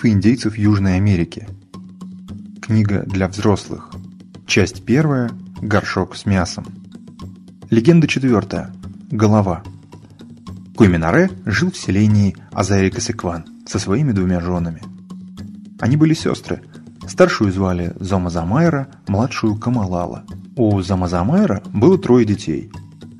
Мифы индейцев Южной Америки. Книга для взрослых. Часть первая. Горшок с мясом. Легенда четвертая. Голова. Куйминаре жил в селении Азаэрикасекван со своими двумя женами. Они были сестры. Старшую звали Зомазамайра, младшую Камалала. У Замазамайра было трое детей.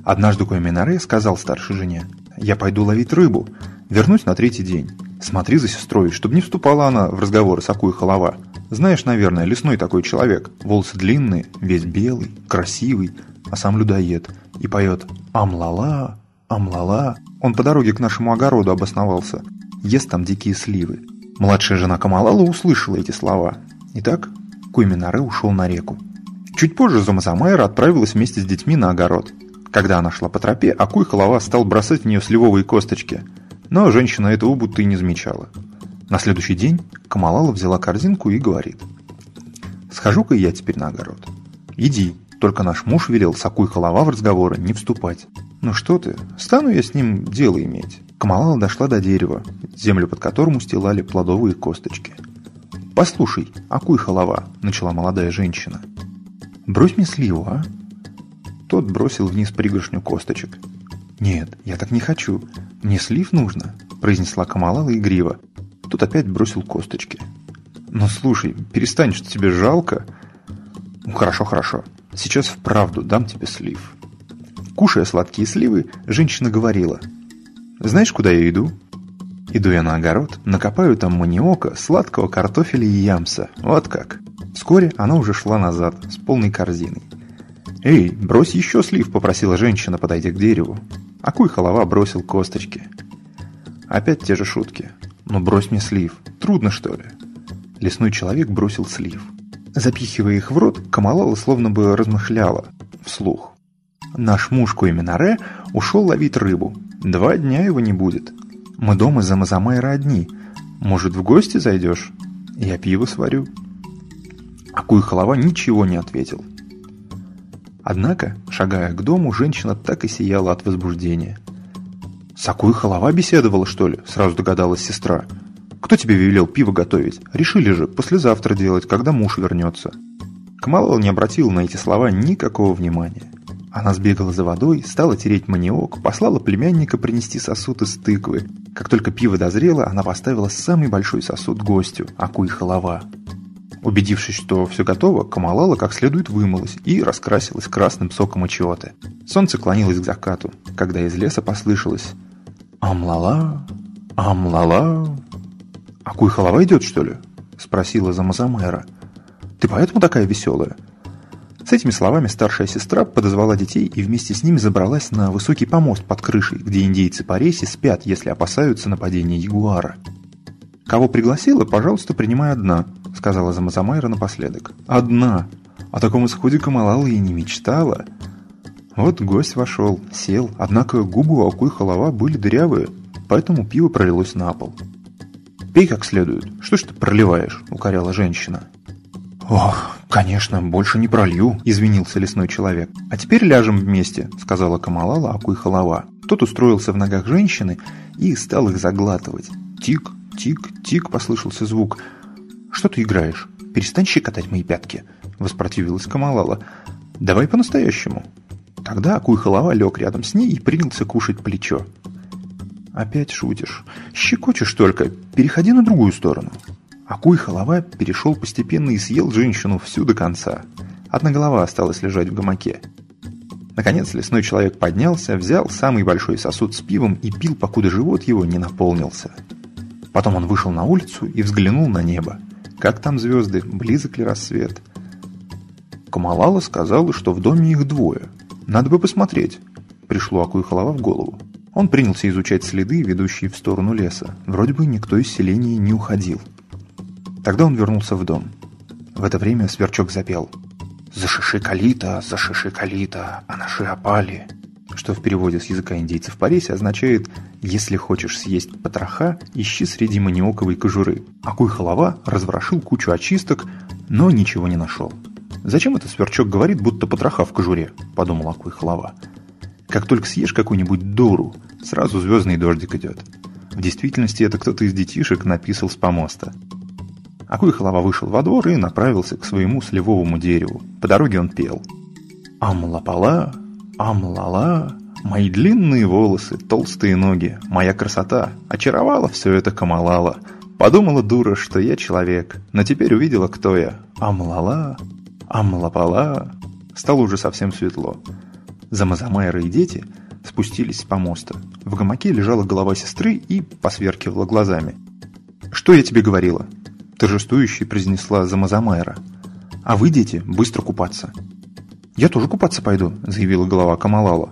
Однажды Куйминаре сказал старшей жене, «Я пойду ловить рыбу, вернусь на третий день. Смотри за сестрой, чтобы не вступала она в разговоры с Акуй Халава. Знаешь, наверное, лесной такой человек. Волосы длинные, весь белый, красивый, а сам людоед. И поет «Амлала, амлала». Он по дороге к нашему огороду обосновался. Ест там дикие сливы. Младшая жена Камалала услышала эти слова. Итак, Куйминаре ушел на реку. Чуть позже Замазамайра отправилась вместе с детьми на огород. Когда она шла по тропе, Акуй Халава стал бросать в нее сливовые косточки – но женщина этого будто и не замечала. На следующий день Камалала взяла корзинку и говорит. «Схожу-ка я теперь на огород». «Иди, только наш муж велел сакуй халава в разговоры не вступать». «Ну что ты, стану я с ним дело иметь». Камалала дошла до дерева, землю под которым устилали плодовые косточки. «Послушай, акуй халава», — начала молодая женщина. «Брось мне сливу, а?» Тот бросил вниз пригоршню косточек. «Нет, я так не хочу. Мне слив нужно», – произнесла Камалала игриво. Тут опять бросил косточки. «Ну слушай, перестань, что тебе жалко». «Ну хорошо, хорошо. Сейчас вправду дам тебе слив». Кушая сладкие сливы, женщина говорила. «Знаешь, куда я иду?» Иду я на огород, накопаю там маниока, сладкого картофеля и ямса. Вот как. Вскоре она уже шла назад, с полной корзиной. «Эй, брось еще слив», — попросила женщина, подойдя к дереву. Акуй халава бросил косточки. Опять те же шутки. «Ну брось мне слив. Трудно, что ли?» Лесной человек бросил слив. Запихивая их в рот, Камалала словно бы размышляла вслух. «Наш муж Куэминаре ушел ловить рыбу. Два дня его не будет. Мы дома за Мазамайра одни. Может, в гости зайдешь? Я пиво сварю». Акуй халава ничего не ответил. Однако, шагая к дому, женщина так и сияла от возбуждения. «С Акуй Халава беседовала, что ли?» – сразу догадалась сестра. «Кто тебе велел пиво готовить? Решили же послезавтра делать, когда муж вернется». Камалала не обратила на эти слова никакого внимания. Она сбегала за водой, стала тереть маниок, послала племянника принести сосуд из тыквы. Как только пиво дозрело, она поставила самый большой сосуд гостю, Акуй Халава. Убедившись, что все готово, Камалала как следует вымылась и раскрасилась красным соком очиоты. Солнце клонилось к закату, когда из леса послышалось «Амлала, амлала». «А Куйхалава идет, что ли?» – спросила Замазамера. «Ты поэтому такая веселая?» С этими словами старшая сестра подозвала детей и вместе с ними забралась на высокий помост под крышей, где индейцы по рейсе спят, если опасаются нападения ягуара. «Кого пригласила, пожалуйста, принимай одна», — сказала Замазамайра напоследок. «Одна! О таком исходе Камалала и не мечтала». Вот гость вошел, сел, однако губы у Акуй Халава были дырявые, поэтому пиво пролилось на пол. «Пей как следует. Что ж ты проливаешь?» — укоряла женщина. «Ох, конечно, больше не пролью», — извинился лесной человек. «А теперь ляжем вместе», — сказала Камалала Акуй Халава. Тот устроился в ногах женщины и стал их заглатывать. Тик, тик, тик послышался звук — «Что ты играешь? Перестань щекотать мои пятки!» — воспротивилась Камалала. «Давай по-настоящему!» Тогда Акуй-Халава лег рядом с ней и принялся кушать плечо. «Опять шутишь. Щекочешь только. Переходи на другую сторону». Акуй-Халава перешел постепенно и съел женщину всю до конца. Одна голова осталась лежать в гамаке. Наконец лесной человек поднялся, взял самый большой сосуд с пивом и пил, покуда живот его не наполнился. Потом он вышел на улицу и взглянул на небо. Как там звезды? Близок ли рассвет? Камалала сказала, что в доме их двое. Надо бы посмотреть. Пришло Акуихалава в голову. Он принялся изучать следы, ведущие в сторону леса. Вроде бы никто из селения не уходил. Тогда он вернулся в дом. В это время сверчок запел. «Зашиши калита, зашиши калита, а наши опали» что в переводе с языка индейцев Париси означает «если хочешь съесть потроха, ищи среди маниоковой кожуры». Акуй Халава разворошил кучу очисток, но ничего не нашел. «Зачем это сверчок говорит, будто потроха в кожуре?» – подумал Акуй Халава. «Как только съешь какую-нибудь дуру, сразу звездный дождик идет. В действительности это кто-то из детишек написал с помоста. Акуй Холова вышел во двор и направился к своему сливовому дереву. По дороге он пел. «Амлапала, амлала, мои длинные волосы, толстые ноги, моя красота, очаровала все это Камалала. Подумала дура, что я человек, но теперь увидела, кто я. Амлала, амлапала». Стало уже совсем светло. Замазамайра и дети спустились с помоста. В гамаке лежала голова сестры и посверкивала глазами. «Что я тебе говорила?» торжествующе произнесла Замазамайра. «А вы, дети, быстро купаться». «Я тоже купаться пойду», — заявила голова Камалала.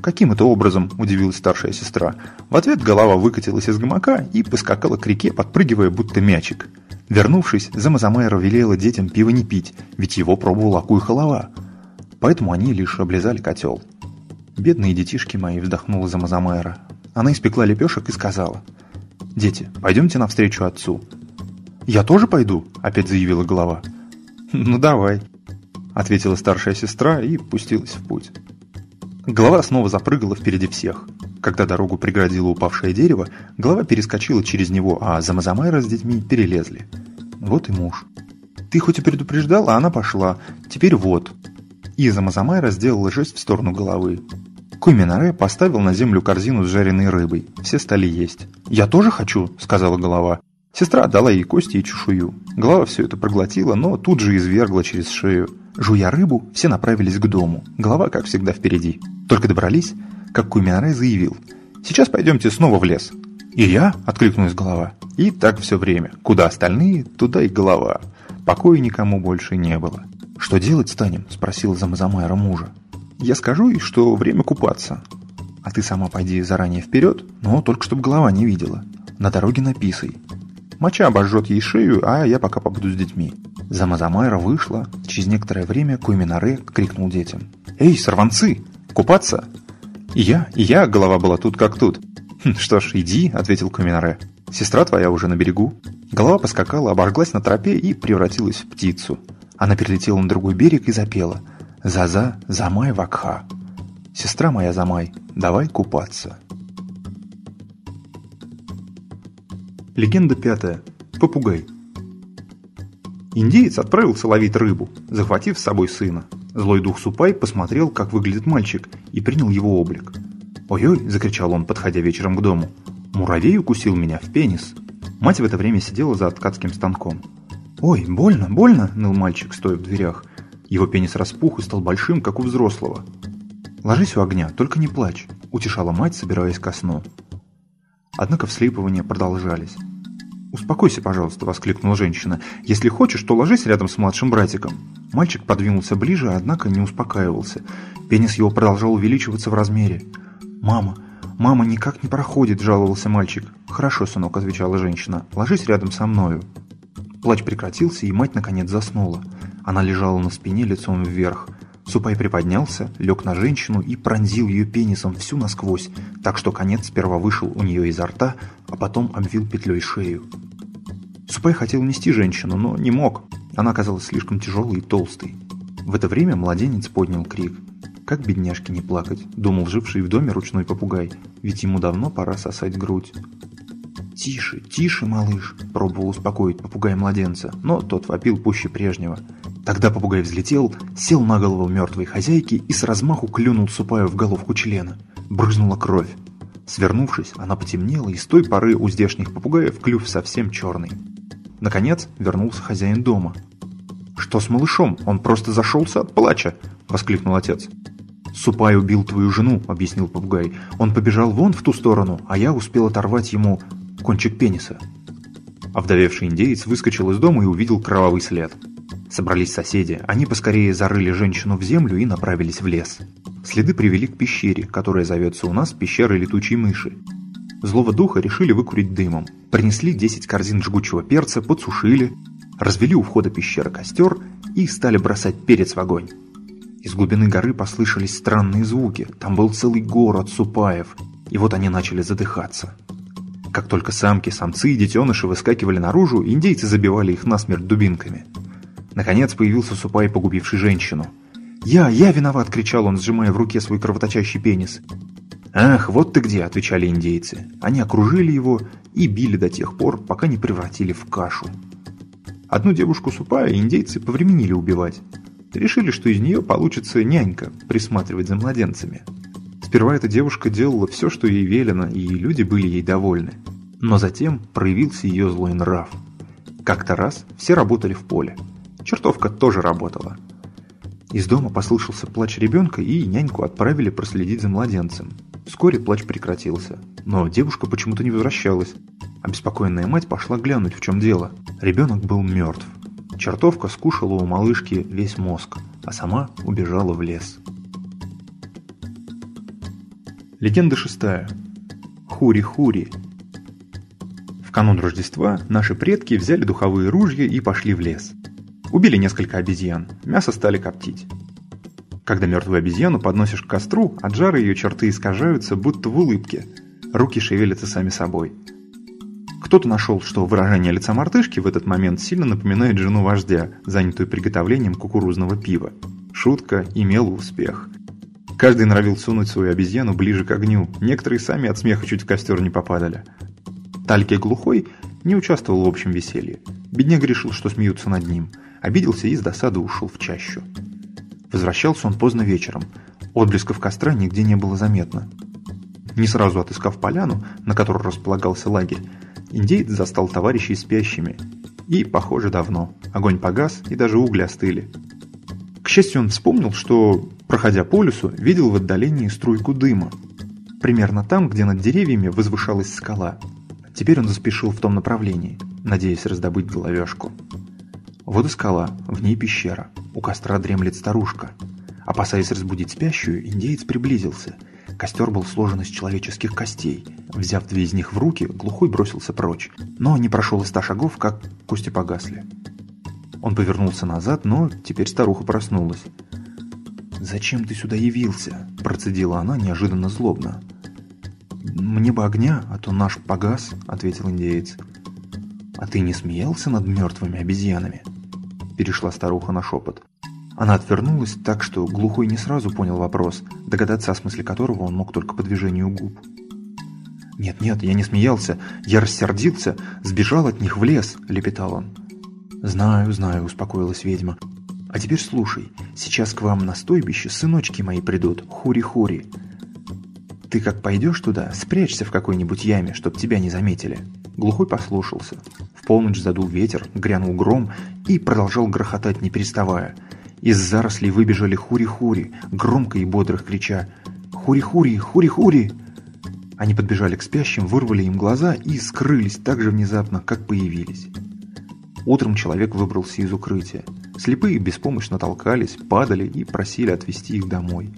«Каким это образом?» – удивилась старшая сестра. В ответ голова выкатилась из гамака и поскакала к реке, подпрыгивая, будто мячик. Вернувшись, Замазамайра велела детям пиво не пить, ведь его пробовала Акуй Холова. Поэтому они лишь облизали котел. «Бедные детишки мои», – вздохнула Замазамайра. Она испекла лепешек и сказала. «Дети, пойдемте навстречу отцу. «Я тоже пойду?» – опять заявила голова. «Ну давай», – ответила старшая сестра и пустилась в путь. Голова снова запрыгала впереди всех. Когда дорогу преградило упавшее дерево, голова перескочила через него, а Замазамайра с детьми перелезли. Вот и муж. «Ты хоть и предупреждал, а она пошла. Теперь вот». И Замазамайра сделала жест в сторону головы. Куминаре поставил на землю корзину с жареной рыбой. Все стали есть. «Я тоже хочу», — сказала голова. Сестра отдала ей кости и чешую. Голова все это проглотила, но тут же извергла через шею. Жуя рыбу, все направились к дому. Голова, как всегда, впереди. Только добрались, как Кумиаре заявил. «Сейчас пойдемте снова в лес». «И я?» – откликнулась голова. И так все время. Куда остальные, туда и голова. Покоя никому больше не было. «Что делать станем?» – спросил Замазамайра мужа. «Я скажу ей, что время купаться. А ты сама пойди заранее вперед, но только чтобы голова не видела. На дороге написай. Моча обожжет ей шею, а я пока побуду с детьми. Замазамайра вышла. Через некоторое время Куйминаре крикнул детям. «Эй, сорванцы! Купаться!» «И я, я!» Голова была тут как тут. «Хм, «Что ж, иди», — ответил Куминаре. «Сестра твоя уже на берегу». Голова поскакала, обожглась на тропе и превратилась в птицу. Она перелетела на другой берег и запела. «За-за, замай вакха». «Сестра моя замай, давай купаться». Легенда пятая. Попугай. Индеец отправился ловить рыбу, захватив с собой сына. Злой дух Супай посмотрел, как выглядит мальчик, и принял его облик. «Ой-ой!» – закричал он, подходя вечером к дому. «Муравей укусил меня в пенис!» Мать в это время сидела за ткацким станком. «Ой, больно, больно!» – ныл мальчик, стоя в дверях. Его пенис распух и стал большим, как у взрослого. «Ложись у огня, только не плачь», – утешала мать, собираясь ко сну. Однако вслипывания продолжались. «Успокойся, пожалуйста», — воскликнула женщина. «Если хочешь, то ложись рядом с младшим братиком». Мальчик подвинулся ближе, однако не успокаивался. Пенис его продолжал увеличиваться в размере. «Мама, мама никак не проходит», — жаловался мальчик. «Хорошо, сынок», — отвечала женщина. «Ложись рядом со мною». Плач прекратился, и мать наконец заснула. Она лежала на спине лицом вверх. Супай приподнялся, лег на женщину и пронзил ее пенисом всю насквозь, так что конец сперва вышел у нее изо рта, а потом обвил петлей шею. Супай хотел нести женщину, но не мог. Она оказалась слишком тяжелой и толстой. В это время младенец поднял крик. «Как бедняжки не плакать?» – думал живший в доме ручной попугай, ведь ему давно пора сосать грудь. «Тише, тише, малыш!» – пробовал успокоить попугай младенца, но тот вопил пуще прежнего – Тогда попугай взлетел, сел на голову мертвой хозяйки и с размаху клюнул Супаю в головку члена. Брызнула кровь. Свернувшись, она потемнела, и с той поры у здешних попугаев клюв совсем черный. Наконец вернулся хозяин дома. «Что с малышом? Он просто зашелся от плача!» – воскликнул отец. «Супай убил твою жену», – объяснил попугай. «Он побежал вон в ту сторону, а я успел оторвать ему кончик пениса». Овдовевший индеец выскочил из дома и увидел кровавый след – Собрались соседи, они поскорее зарыли женщину в землю и направились в лес. Следы привели к пещере, которая зовется у нас пещерой летучей мыши. Злого духа решили выкурить дымом. Принесли 10 корзин жгучего перца, подсушили, развели у входа пещеры костер и стали бросать перец в огонь. Из глубины горы послышались странные звуки. Там был целый город супаев. И вот они начали задыхаться. Как только самки, самцы и детеныши выскакивали наружу, индейцы забивали их насмерть дубинками – Наконец появился Супай, погубивший женщину. «Я, я виноват!» – кричал он, сжимая в руке свой кровоточащий пенис. «Ах, вот ты где!» – отвечали индейцы. Они окружили его и били до тех пор, пока не превратили в кашу. Одну девушку Супая индейцы повременили убивать. Решили, что из нее получится нянька, присматривать за младенцами. Сперва эта девушка делала все, что ей велено, и люди были ей довольны. Но затем проявился ее злой нрав. Как-то раз все работали в поле. Чертовка тоже работала. Из дома послышался плач ребенка, и няньку отправили проследить за младенцем. Вскоре плач прекратился, но девушка почему-то не возвращалась. Обеспокоенная мать пошла глянуть, в чем дело. Ребенок был мертв. Чертовка скушала у малышки весь мозг, а сама убежала в лес. Легенда шестая. Хури-хури. В канун Рождества наши предки взяли духовые ружья и пошли в лес. Убили несколько обезьян, мясо стали коптить. Когда мертвую обезьяну подносишь к костру, от жара ее черты искажаются, будто в улыбке. Руки шевелятся сами собой. Кто-то нашел, что выражение лица мартышки в этот момент сильно напоминает жену вождя, занятую приготовлением кукурузного пива. Шутка имела успех. Каждый норовил сунуть свою обезьяну ближе к огню, некоторые сами от смеха чуть в костер не попадали. Тальке глухой не участвовал в общем веселье. Бедняга решил, что смеются над ним. Обиделся и с досады ушел в чащу. Возвращался он поздно вечером. Отблесков костра нигде не было заметно. Не сразу отыскав поляну, на которой располагался лагерь, индейец застал товарищей спящими. И, похоже, давно. Огонь погас, и даже угли остыли. К счастью, он вспомнил, что, проходя по лесу, видел в отдалении струйку дыма. Примерно там, где над деревьями возвышалась скала. Теперь он заспешил в том направлении, надеясь раздобыть головешку. Вот и скала, в ней пещера. У костра дремлет старушка. Опасаясь разбудить спящую, индеец приблизился. Костер был сложен из человеческих костей. Взяв две из них в руки, глухой бросился прочь. Но не прошел и ста шагов, как кости погасли. Он повернулся назад, но теперь старуха проснулась. «Зачем ты сюда явился?» – процедила она неожиданно злобно. «Мне бы огня, а то наш погас», – ответил индеец. «А ты не смеялся над мертвыми обезьянами?» Перешла старуха на шепот. Она отвернулась так, что глухой не сразу понял вопрос, догадаться о смысле которого он мог только по движению губ. «Нет-нет, я не смеялся, я рассердился, сбежал от них в лес», – лепетал он. «Знаю, знаю», – успокоилась ведьма. «А теперь слушай, сейчас к вам на стойбище сыночки мои придут, хури-хури. Ты как пойдешь туда, спрячься в какой-нибудь яме, чтоб тебя не заметили». Глухой послушался. В полночь задул ветер, грянул гром и продолжал грохотать, не переставая. Из зарослей выбежали хури-хури, громко и бодро крича «Хури-хури! Хури-хури!». Они подбежали к спящим, вырвали им глаза и скрылись так же внезапно, как появились. Утром человек выбрался из укрытия. Слепые беспомощно толкались, падали и просили отвезти их домой.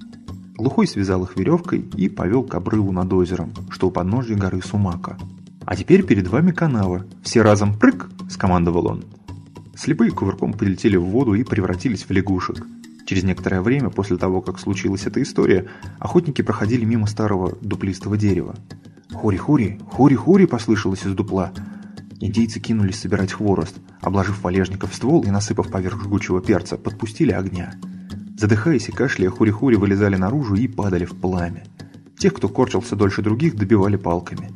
Глухой связал их веревкой и повел к обрыву над озером, что у подножья горы Сумака. «А теперь перед вами канава. Все разом прыг!» – скомандовал он. Слепые кувырком полетели в воду и превратились в лягушек. Через некоторое время после того, как случилась эта история, охотники проходили мимо старого дуплистого дерева. «Хури-хури! Хури-хури!» – послышалось из дупла. Индейцы кинулись собирать хворост, обложив валежников ствол и насыпав поверх жгучего перца, подпустили огня. Задыхаясь и кашляя, хури-хури вылезали наружу и падали в пламя. Тех, кто корчился дольше других, добивали палками.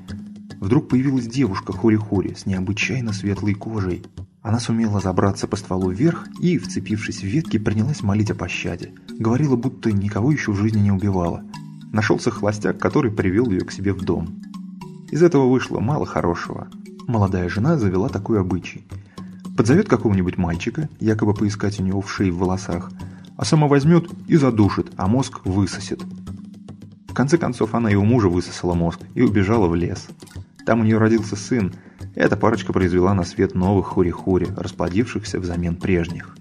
Вдруг появилась девушка хури-хури с необычайно светлой кожей. Она сумела забраться по стволу вверх и, вцепившись в ветки, принялась молить о пощаде. Говорила, будто никого еще в жизни не убивала. Нашелся холостяк, который привел ее к себе в дом. Из этого вышло мало хорошего молодая жена завела такой обычай. Подзовет какого-нибудь мальчика, якобы поискать у него в шее в волосах, а сама возьмет и задушит, а мозг высосет. В конце концов, она и у мужа высосала мозг и убежала в лес. Там у нее родился сын. Эта парочка произвела на свет новых хури-хури, расплодившихся взамен прежних.